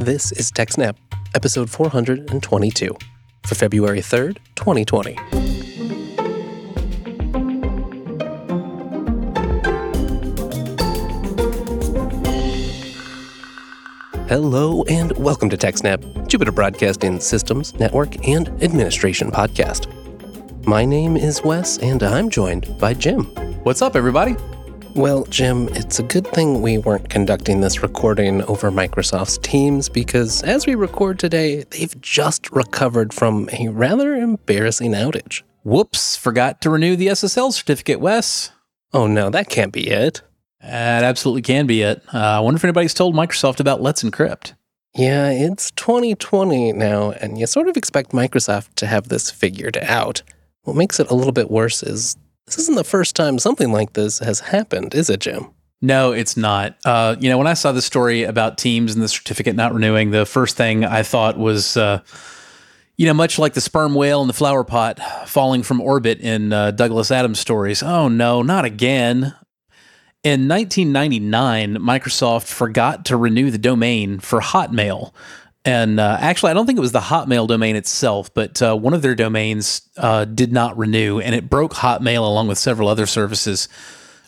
This is TechSnap, episode 422, for February 3rd, 2020. Hello and welcome to TechSnap, Jupiter Broadcasting Systems, Network, and Administration podcast. My name is Wes, and I'm joined by Jim. What's up, everybody? Well, Jim, it's a good thing we weren't conducting this recording over Microsoft's Teams because as we record today, they've just recovered from a rather embarrassing outage. Whoops, forgot to renew the SSL certificate, Wes. Oh no, that can't be it. That absolutely can be it. Uh, I wonder if anybody's told Microsoft about Let's Encrypt. Yeah, it's 2020 now, and you sort of expect Microsoft to have this figured out. What makes it a little bit worse is this isn't the first time something like this has happened, is it, Jim? No, it's not. Uh, you know, when I saw the story about Teams and the certificate not renewing, the first thing I thought was, uh, you know, much like the sperm whale and the flower pot falling from orbit in uh, Douglas Adams stories. Oh no, not again. In 1999, Microsoft forgot to renew the domain for Hotmail, and uh, actually, I don't think it was the Hotmail domain itself, but uh, one of their domains uh, did not renew, and it broke Hotmail along with several other services.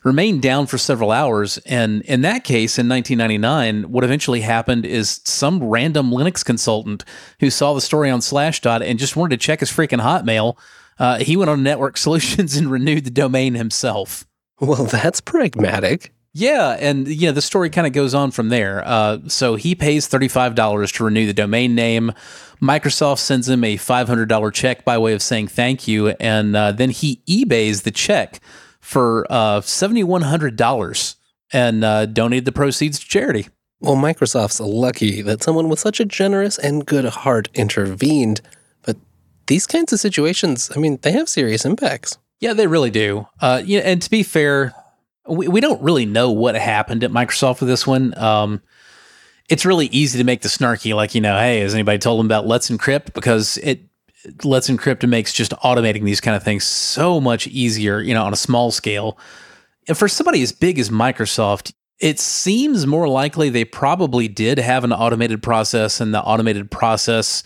Remained down for several hours, and in that case, in 1999, what eventually happened is some random Linux consultant who saw the story on Slashdot and just wanted to check his freaking Hotmail. Uh, he went on Network Solutions and renewed the domain himself. Well, that's pragmatic. Yeah, and you know the story kind of goes on from there. Uh, so he pays thirty five dollars to renew the domain name. Microsoft sends him a five hundred dollar check by way of saying thank you, and uh, then he eBay's the check for uh, seventy one hundred dollars and uh, donated the proceeds to charity. Well, Microsoft's lucky that someone with such a generous and good heart intervened. But these kinds of situations, I mean, they have serious impacts. Yeah, they really do. Uh, yeah, and to be fair, we, we don't really know what happened at Microsoft with this one. Um, it's really easy to make the snarky, like, you know, hey, has anybody told them about Let's Encrypt? Because it Let's Encrypt makes just automating these kind of things so much easier, you know, on a small scale. And for somebody as big as Microsoft, it seems more likely they probably did have an automated process and the automated process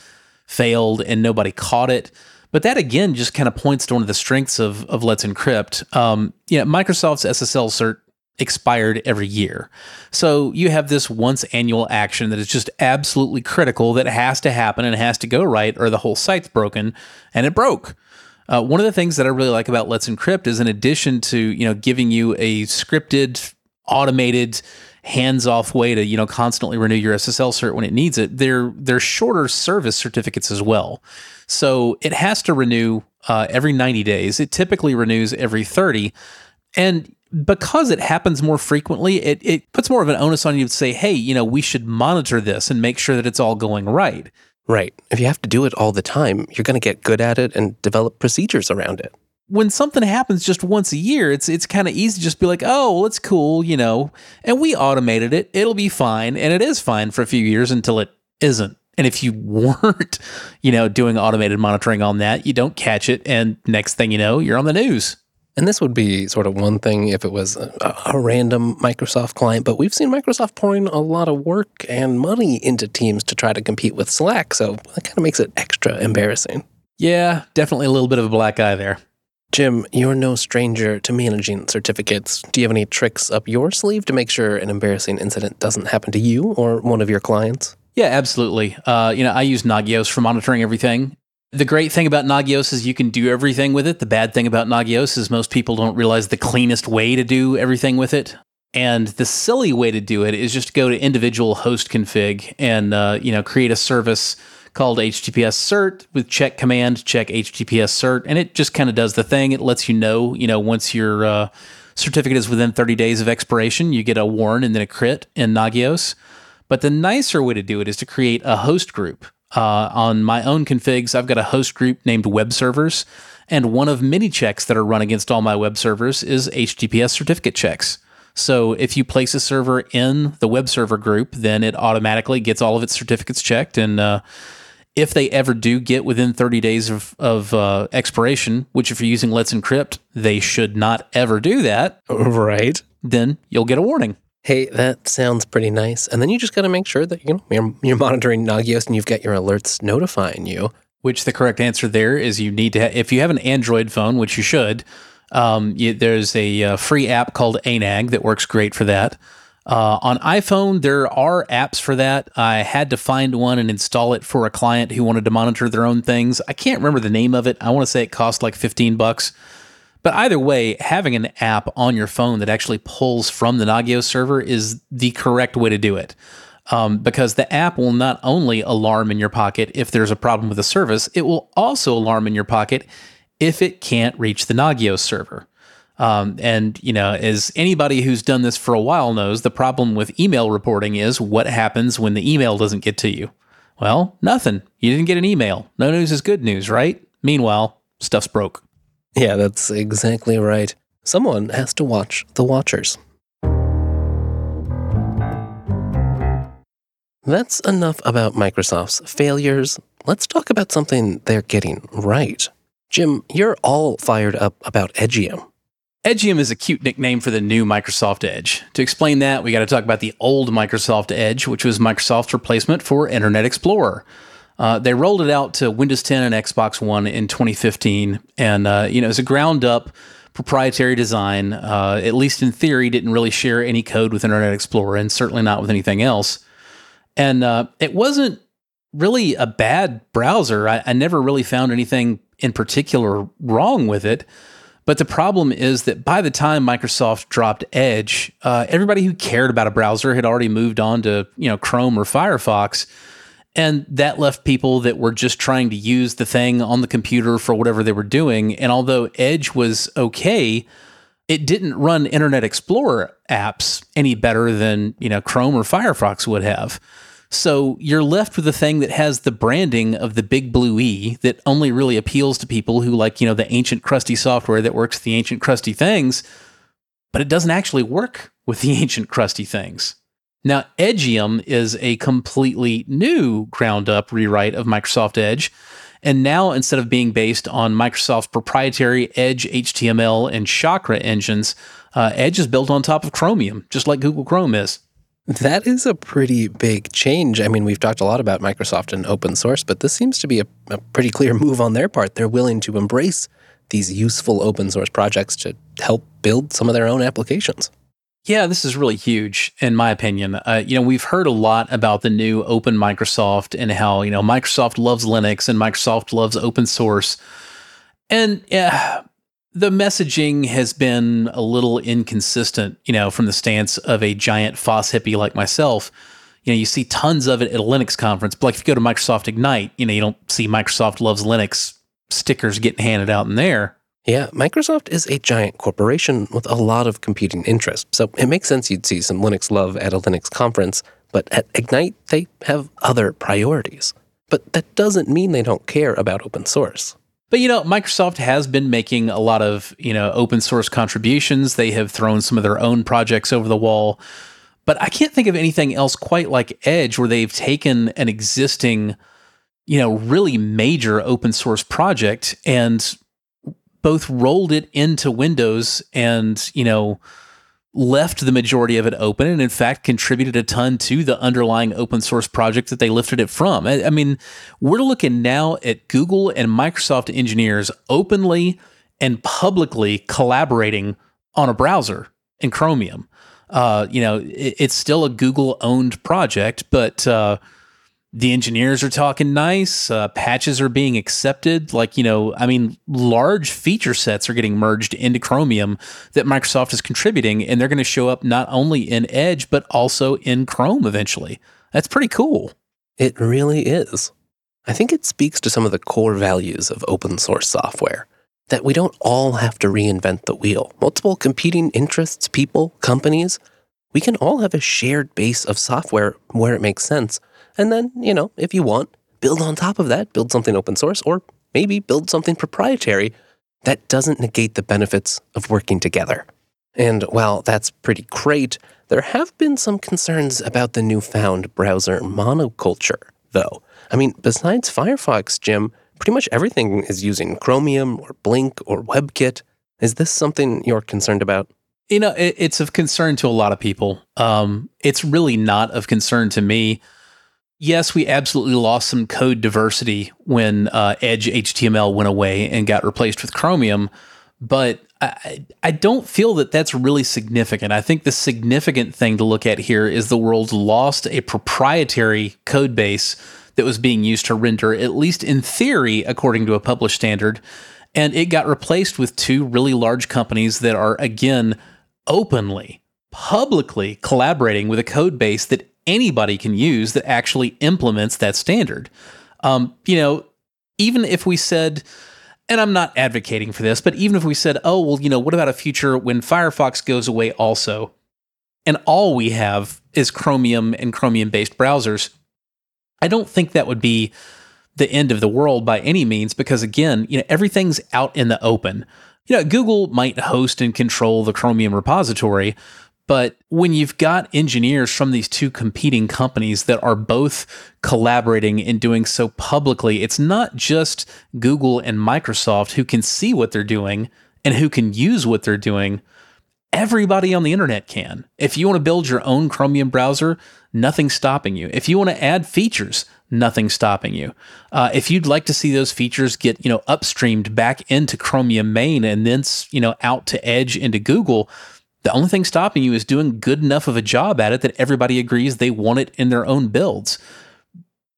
failed and nobody caught it. But that again just kind of points to one of the strengths of of Let's Encrypt. Um, you know, Microsoft's SSL cert expired every year. So you have this once annual action that is just absolutely critical that has to happen and has to go right or the whole site's broken and it broke. Uh, one of the things that I really like about Let's Encrypt is in addition to, you know, giving you a scripted, automated, hands-off way to, you know, constantly renew your SSL cert when it needs it, they're they're shorter service certificates as well. So it has to renew uh, every 90 days. It typically renews every 30. And because it happens more frequently, it, it puts more of an onus on you to say, hey, you know, we should monitor this and make sure that it's all going right. Right. If you have to do it all the time, you're going to get good at it and develop procedures around it. When something happens just once a year, it's it's kind of easy to just be like, oh, well, it's cool, you know, and we automated it. It'll be fine. And it is fine for a few years until it isn't. And if you weren't, you know, doing automated monitoring on that, you don't catch it. And next thing you know, you're on the news. And this would be sort of one thing if it was a, a, random Microsoft client, but we've seen Microsoft pouring a lot of work and money into Teams to try to compete with Slack. So that kind of makes it extra embarrassing. Yeah, definitely a little bit of a black eye there. Jim, you're no stranger to managing certificates. Do you have any tricks up your sleeve to make sure an embarrassing incident doesn't happen to you or one of your clients? Yeah, absolutely. Uh, you know, I use Nagios for monitoring everything. The great thing about Nagios is you can do everything with it. The bad thing about Nagios is most people don't realize the cleanest way to do everything with it. And the silly way to do it is just go to individual host config and uh, you know create a service called HTTPS cert with check command check HTTPS cert, and it just kind of does the thing. It lets you know you know once your uh, certificate is within 30 days of expiration, you get a warn and then a crit in Nagios. But the nicer way to do it is to create a host group. Uh, on my own configs, I've got a host group named web servers. And one of many checks that are run against all my web servers is HTTPS certificate checks. So if you place a server in the web server group, then it automatically gets all of its certificates checked. And uh, if they ever do get within 30 days of, of uh, expiration, which if you're using Let's Encrypt, they should not ever do that. Right. Then you'll get a warning. Hey, that sounds pretty nice. And then you just got to make sure that you know you're, you're monitoring Nagios and you've got your alerts notifying you. Which the correct answer there is you need to ha- if you have an Android phone, which you should. Um, you, there's a uh, free app called ANAG that works great for that. Uh, on iPhone, there are apps for that. I had to find one and install it for a client who wanted to monitor their own things. I can't remember the name of it. I want to say it cost like 15 bucks. But either way, having an app on your phone that actually pulls from the Nagios server is the correct way to do it. Um, because the app will not only alarm in your pocket if there's a problem with the service, it will also alarm in your pocket if it can't reach the Nagios server. Um, and, you know, as anybody who's done this for a while knows, the problem with email reporting is what happens when the email doesn't get to you? Well, nothing. You didn't get an email. No news is good news, right? Meanwhile, stuff's broke. Yeah, that's exactly right. Someone has to watch the watchers. That's enough about Microsoft's failures. Let's talk about something they're getting right. Jim, you're all fired up about Edgium. Edgium is a cute nickname for the new Microsoft Edge. To explain that, we got to talk about the old Microsoft Edge, which was Microsoft's replacement for Internet Explorer. Uh, they rolled it out to Windows 10 and Xbox One in 2015, and uh, you know it's a ground up proprietary design. Uh, at least in theory, didn't really share any code with Internet Explorer, and certainly not with anything else. And uh, it wasn't really a bad browser. I, I never really found anything in particular wrong with it. But the problem is that by the time Microsoft dropped Edge, uh, everybody who cared about a browser had already moved on to you know Chrome or Firefox, and that left people that were just trying to use the thing on the computer for whatever they were doing. And although Edge was okay, it didn't run Internet Explorer apps any better than you know Chrome or Firefox would have. So you're left with a thing that has the branding of the big blue E that only really appeals to people who like, you know, the ancient crusty software that works the ancient crusty things, but it doesn't actually work with the ancient crusty things. Now, Edgium is a completely new ground up rewrite of Microsoft Edge. And now, instead of being based on Microsoft's proprietary Edge HTML and Chakra engines, uh, Edge is built on top of Chromium, just like Google Chrome is. That is a pretty big change. I mean, we've talked a lot about Microsoft and open source, but this seems to be a, a, pretty clear move on their part. They're willing to embrace these useful open source projects to help build some of their own applications. Yeah, this is really huge, in my opinion. Uh, you know, we've heard a lot about the new open Microsoft and how, you know, Microsoft loves Linux and Microsoft loves open source. And yeah, the messaging has been a little inconsistent, you know, from the stance of a giant FOSS hippie like myself. You know, you see tons of it at a Linux conference, but like if you go to Microsoft Ignite, you know, you don't see Microsoft loves Linux stickers getting handed out in there. Yeah, Microsoft is a giant corporation with a lot of competing interests. So it makes sense you'd see some Linux love at a Linux conference, but at Ignite, they have other priorities. But that doesn't mean they don't care about open source. But you know, Microsoft has been making a lot of, you know, open source contributions. They have thrown some of their own projects over the wall. But I can't think of anything else quite like Edge where they've taken an existing, you know, really major open source project and both rolled it into Windows and, you know, left the majority of it open and in fact contributed a ton to the underlying open source project that they lifted it from. I, I, mean, we're looking now at Google and Microsoft engineers openly and publicly collaborating on a browser in Chromium. Uh, you know, it, it's still a Google owned project, but uh, the engineers are talking nice. Uh, patches are being accepted. Like, you know, I mean, large feature sets are getting merged into Chromium that Microsoft is contributing, and they're going to show up not only in Edge, but also in Chrome eventually. That's pretty cool. It really is. I think it speaks to some of the core values of open source software that we don't all have to reinvent the wheel. Multiple competing interests, people, companies, we can all have a shared base of software where it makes sense and then, you know, if you want, build on top of that, build something open source, or maybe build something proprietary that doesn't negate the benefits of working together. And while that's pretty great, there have been some concerns about the newfound browser monoculture, though. I mean, besides Firefox, Jim, pretty much everything is using Chromium or Blink or WebKit. Is this something you're concerned about? You know, it's of concern to a lot of people. Um, it's really not of concern to me. Yes, we absolutely lost some code diversity when uh, Edge HTML went away and got replaced with Chromium, but I, I don't feel that that's really significant. I think the significant thing to look at here is the world lost a proprietary code base that was being used to render, at least in theory, according to a published standard. And it got replaced with two really large companies that are, again, openly, publicly collaborating with a code base that anybody can use that actually implements that standard. Um, you know, even if we said, and I'm not advocating for this, but even if we said, oh, well, you know, what about a future when Firefox goes away also? And all we have is Chromium and Chromium based browsers. I don't think that would be the end of the world by any means because again, you know, everything's out in the open. You know, Google might host and control the Chromium repository, but when you've got engineers from these two competing companies that are both collaborating and doing so publicly, it's not just Google and Microsoft who can see what they're doing and who can use what they're doing. Everybody on the internet can. If you want to build your own Chromium browser, nothing's stopping you. If you want to add features, nothing stopping you. Uh, if you'd like to see those features get you know upstreamed back into Chromium main and then you know out to Edge into Google, the only thing stopping you is doing good enough of a job at it that everybody agrees they want it in their own builds.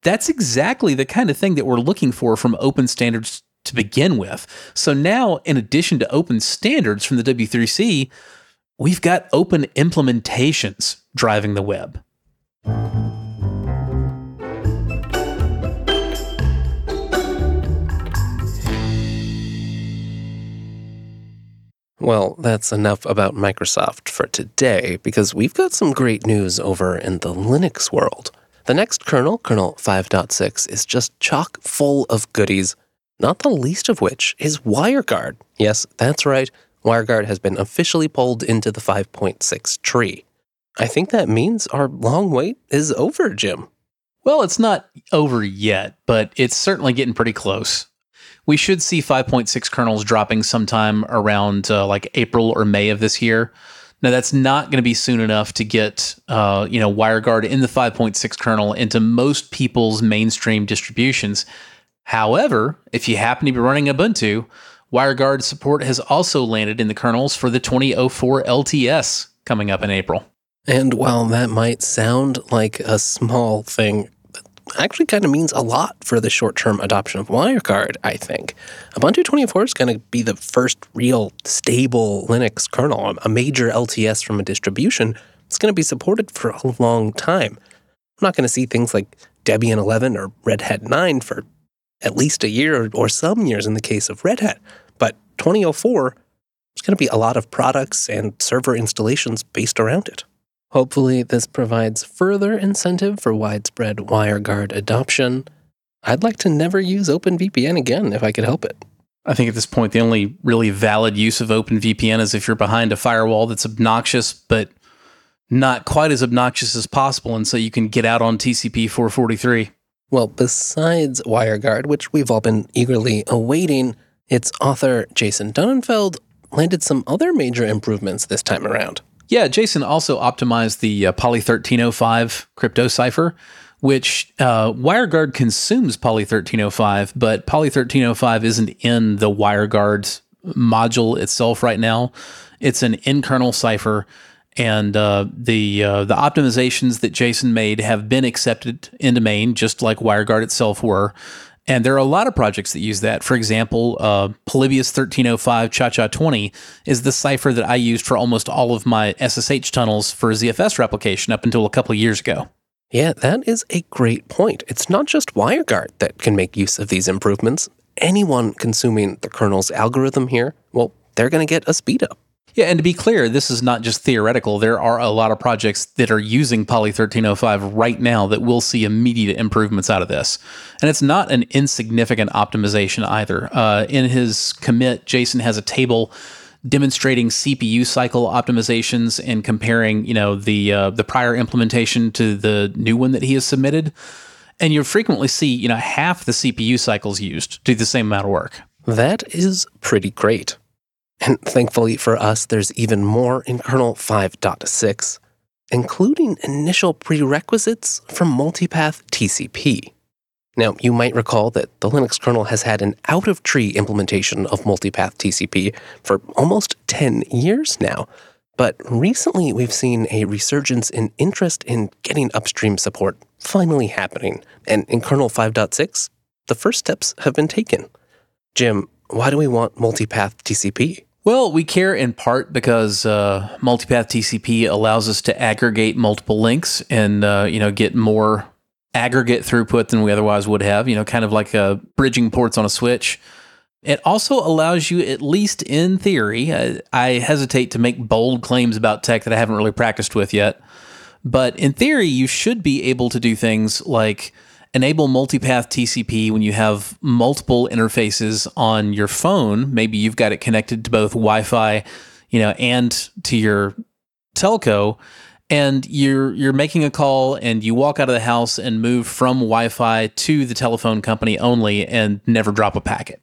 That's exactly the kind of thing that we're looking for from open standards to begin with. So now, in addition to open standards from the W3C, we've got open implementations driving the web. Well, that's enough about Microsoft for today because we've got some great news over in the Linux world. The next kernel, kernel 5.6, is just chock full of goodies, not the least of which is WireGuard. Yes, that's right, WireGuard has been officially pulled into the 5.6 tree. I think that means our long wait is over, Jim. Well, it's not over yet, but it's certainly getting pretty close we should see 5.6 kernels dropping sometime around uh, like April or May of this year. Now that's not going to be soon enough to get uh, you know WireGuard in the 5.6 kernel into most people's mainstream distributions. However, if you happen to be running Ubuntu, WireGuard support has also landed in the kernels for the 2004 LTS coming up in April. And while that might sound like a small thing, actually kind of means a lot for the short term adoption of WireGuard, I think. Ubuntu 24 is going to be the first real stable Linux kernel, a major LTS from a distribution. It's going to be supported for a long time. I'm not going to see things like Debian 11 or Red Hat 9 for at least a year or some years in the case of Red Hat. But 2004, there's going to be a lot of products and server installations based around it. Hopefully, this provides further incentive for widespread WireGuard adoption. I'd like to never use OpenVPN again if I could help it. I think at this point, the only really valid use of OpenVPN is if you're behind a firewall that's obnoxious, but not quite as obnoxious as possible, and so you can get out on TCP 443. Well, besides WireGuard, which we've all been eagerly awaiting, its author, Jason Donenfeld, landed some other major improvements this time around. Yeah, Jason also optimized the uh, Poly 1305 crypto cipher, which uh, WireGuard consumes Poly 1305, but Poly 1305 isn't in the WireGuard module itself right now. It's an in-kernel cipher, and uh, the uh, the optimizations that Jason made have been accepted into main, just like WireGuard itself were. And there are a lot of projects that use that. For example, uh, Polybius 1305 Cha-Cha 20 is the cipher that I used for almost all of my SSH tunnels for ZFS replication up until a couple years ago. Yeah, that is a great point. It's not just WireGuard that can make use of these improvements. Anyone consuming the kernel's algorithm here, well, they're going to get a speed up. Yeah, and to be clear, this is not just theoretical. There are a lot of projects that are using Poly 1305 right now that will see immediate improvements out of this. And it's not an insignificant optimization either. Uh, in his commit, Jason has a table demonstrating CPU cycle optimizations and comparing, you know, the uh, the prior implementation to the new one that he has submitted. And you'll frequently see, you know, half the CPU cycles used do the same amount of work. That is pretty great. And thankfully for us, there's even more in kernel 5.6, including initial prerequisites for multipath TCP. Now, you might recall that the Linux kernel has had an out of tree implementation of multipath TCP for almost 10 years now. But recently, we've seen a resurgence in interest in getting upstream support finally happening. And in kernel 5.6, the first steps have been taken. Jim, why do we want multipath TCP? Well, we care in part because uh, multipath TCP allows us to aggregate multiple links and uh, you know get more aggregate throughput than we otherwise would have. You know, kind of like uh, bridging ports on a switch. It also allows you, at least in theory, uh, I hesitate to make bold claims about tech that I haven't really practiced with yet, but in theory, you should be able to do things like enable multipath TCP when you have multiple interfaces on your phone. Maybe you've got it connected to both Wi-Fi, you know, and to your telco and you're you're making a call and you walk out of the house and move from Wi-Fi to the telephone company only and never drop a packet.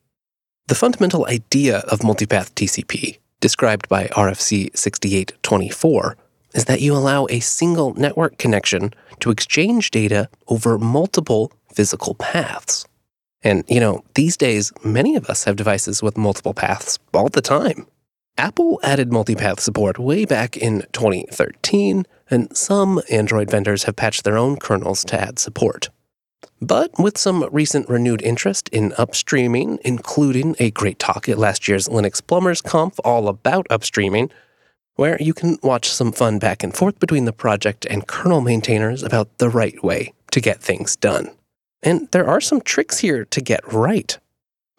The fundamental idea of multipath TCP, described by RFC 6824, is that you allow a single network connection to exchange data over multiple physical paths. And, you know, these days, many of us have devices with multiple paths all the time. Apple added multipath support way back in 2013, and some Android vendors have patched their own kernels to add support. But with some recent renewed interest in upstreaming, including a great talk at last year's Linux Plumbers Conf all about upstreaming, where you can watch some fun back and forth between the project and kernel maintainers about the right way to get things done. And there are some tricks here to get right.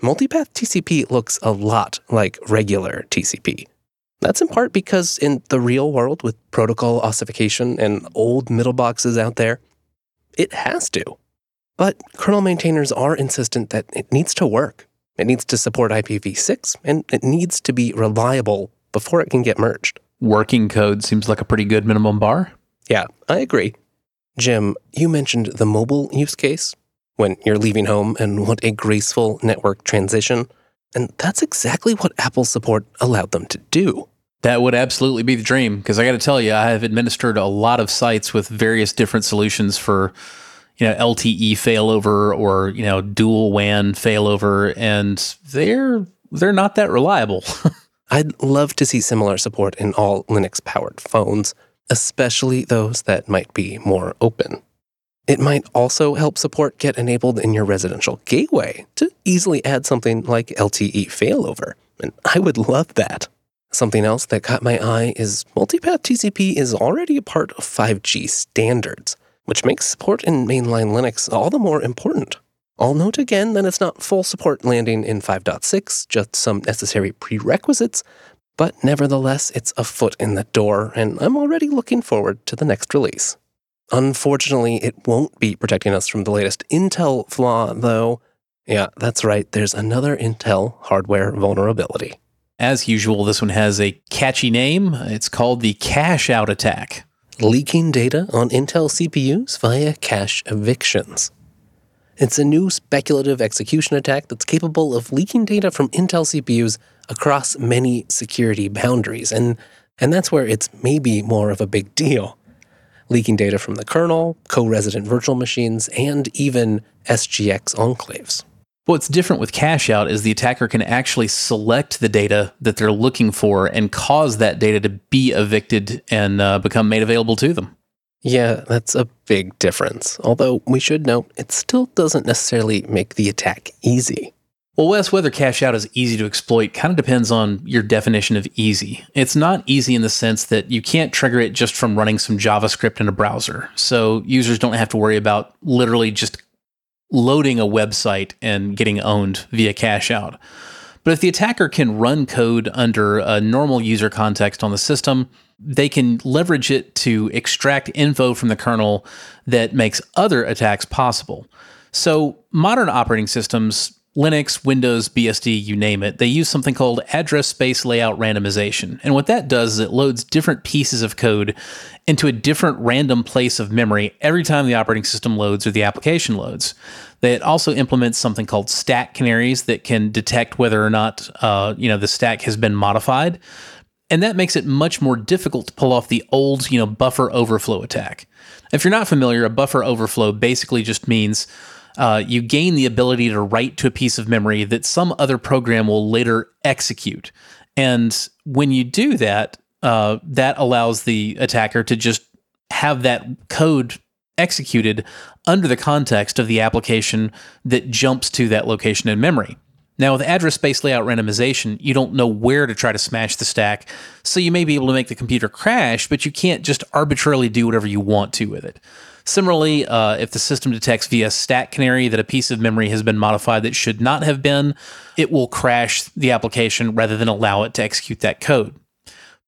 Multipath TCP looks a lot like regular TCP. That's in part because in the real world, with protocol ossification and old middle boxes out there, it has to. But kernel maintainers are insistent that it needs to work. It needs to support IPv6 and it needs to be reliable before it can get merged. Working code seems like a pretty good minimum bar. Yeah, I agree. Jim, you mentioned the mobile use case when you're leaving home and want a graceful network transition. And that's exactly what Apple support allowed them to do. That would absolutely be the dream because I got to tell you, I have administered a lot of sites with various different solutions for you know LTE failover or you know dual WAN failover, and they're they're not that reliable. I'd love to see similar support in all Linux powered phones, especially those that might be more open. It might also help support get enabled in your residential gateway to easily add something like LTE failover, and I would love that. Something else that caught my eye is multipath TCP is already a part of 5G standards which makes support in mainline Linux all the more important. I'll note again that it's not full support landing in 5.6, just some necessary prerequisites, but nevertheless, it's a foot in the door, and I'm already looking forward to the next release. Unfortunately, it won't be protecting us from the latest Intel flaw, though. Yeah, that's right, there's another Intel hardware vulnerability. As usual, this one has a catchy name. It's called the cache out attack leaking data on Intel CPUs via cache evictions. It's a new speculative execution attack that's capable of leaking data from Intel CPUs across many security boundaries, and, and that's where it's maybe more of a big deal. Leaking data from the kernel, co resident virtual machines, and even SGX enclaves. What's different with cache out is the attacker can actually select the data that they're looking for and cause that data to be evicted and uh, become made available to them. Yeah, that's a big difference. Although we should note it still doesn't necessarily make the attack easy. Well, Wes, whether cache out is easy to exploit kind of depends on your definition of easy. It's not easy in the sense that you can't trigger it just from running some JavaScript in a browser. So users don't have to worry about literally just loading a website and getting owned via cache out. But if the attacker can run code under a normal user context on the system, they can leverage it to extract info from the kernel that makes other attacks possible. So, modern operating systems Linux, Windows, BSD, you name it, they use something called address space layout randomization. And what that does is it loads different pieces of code into a different random place of memory every time the operating system loads or the application loads. It also implements something called stack canaries that can detect whether or not uh, you know the stack has been modified, and that makes it much more difficult to pull off the old you know buffer overflow attack. If you're not familiar, a buffer overflow basically just means uh, you gain the ability to write to a piece of memory that some other program will later execute. And when you do that, uh, that allows the attacker to just have that code executed under the context of the application that jumps to that location in memory. Now, with address space layout randomization, you don't know where to try to smash the stack, so you may be able to make the computer crash, but you can't just arbitrarily do whatever you want to with it. Similarly, uh, if the system detects via stack canary that a piece of memory has been modified that should not have been, it will crash the application rather than allow it to execute that code.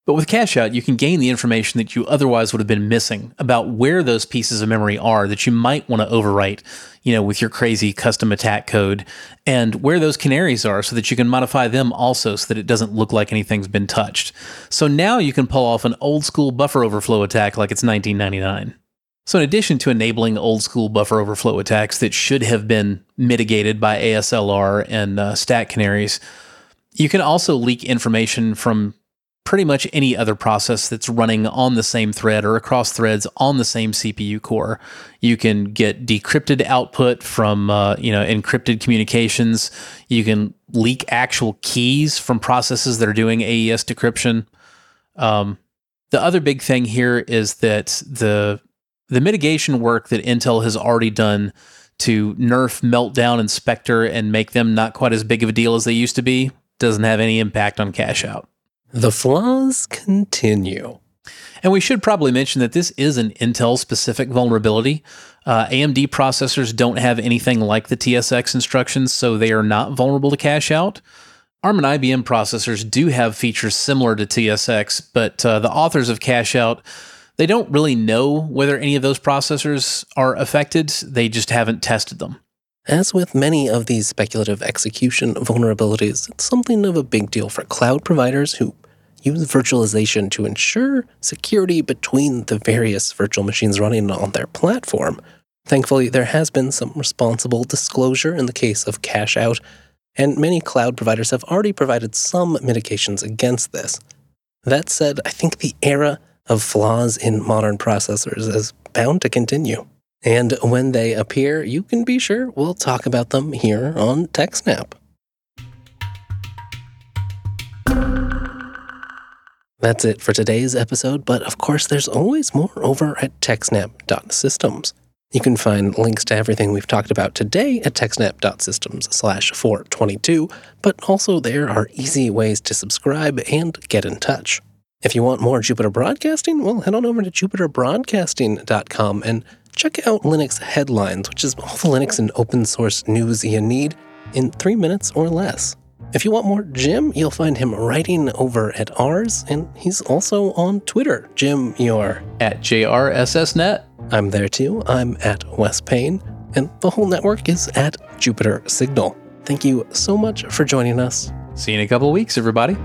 But with cacheout, you can gain the information that you otherwise would have been missing about where those pieces of memory are that you might want to overwrite, you know, with your crazy custom attack code, and where those canaries are so that you can modify them also so that it doesn't look like anything's been touched. So now you can pull off an old school buffer overflow attack like it's 1999. So, in addition to enabling old school buffer overflow attacks that should have been mitigated by ASLR and uh, stack canaries, you can also leak information from pretty much any other process that's running on the same thread or across threads on the same CPU core. You can get decrypted output from uh, you know encrypted communications. You can leak actual keys from processes that are doing AES decryption. Um, the other big thing here is that the the mitigation work that Intel has already done to nerf Meltdown and Spectre and make them not quite as big of a deal as they used to be doesn't have any impact on cacheout. The flaws continue. And we should probably mention that this is an Intel specific vulnerability. Uh, AMD processors don't have anything like the TSX instructions, so they are not vulnerable to cacheout. ARM and IBM processors do have features similar to TSX, but uh, the authors of cacheout they don't really know whether any of those processors are affected, they just haven't tested them. As with many of these speculative execution vulnerabilities, it's something of a big deal for cloud providers who use virtualization to ensure security between the various virtual machines running on their platform. Thankfully, there has been some responsible disclosure in the case of cacheout, and many cloud providers have already provided some mitigations against this. That said, I think the era of flaws in modern processors is bound to continue. And when they appear, you can be sure we'll talk about them here on TechSnap. That's it for today's episode, but of course, there's always more over at techsnap.systems. You can find links to everything we've talked about today at techsnap.systems slash 422, but also there are easy ways to subscribe and get in touch. If you want more Jupiter Broadcasting, well, head on over to jupiterbroadcasting.com and check out Linux Headlines, which is all the Linux and open source news you need in three minutes or less. If you want more Jim, you'll find him writing over at Ars, and he's also on Twitter. Jim, you're at JRSSNet. I'm there too. I'm at Wes Payne, and the whole network is at Jupiter Signal. Thank you so much for joining us. See you in a couple of weeks, everybody.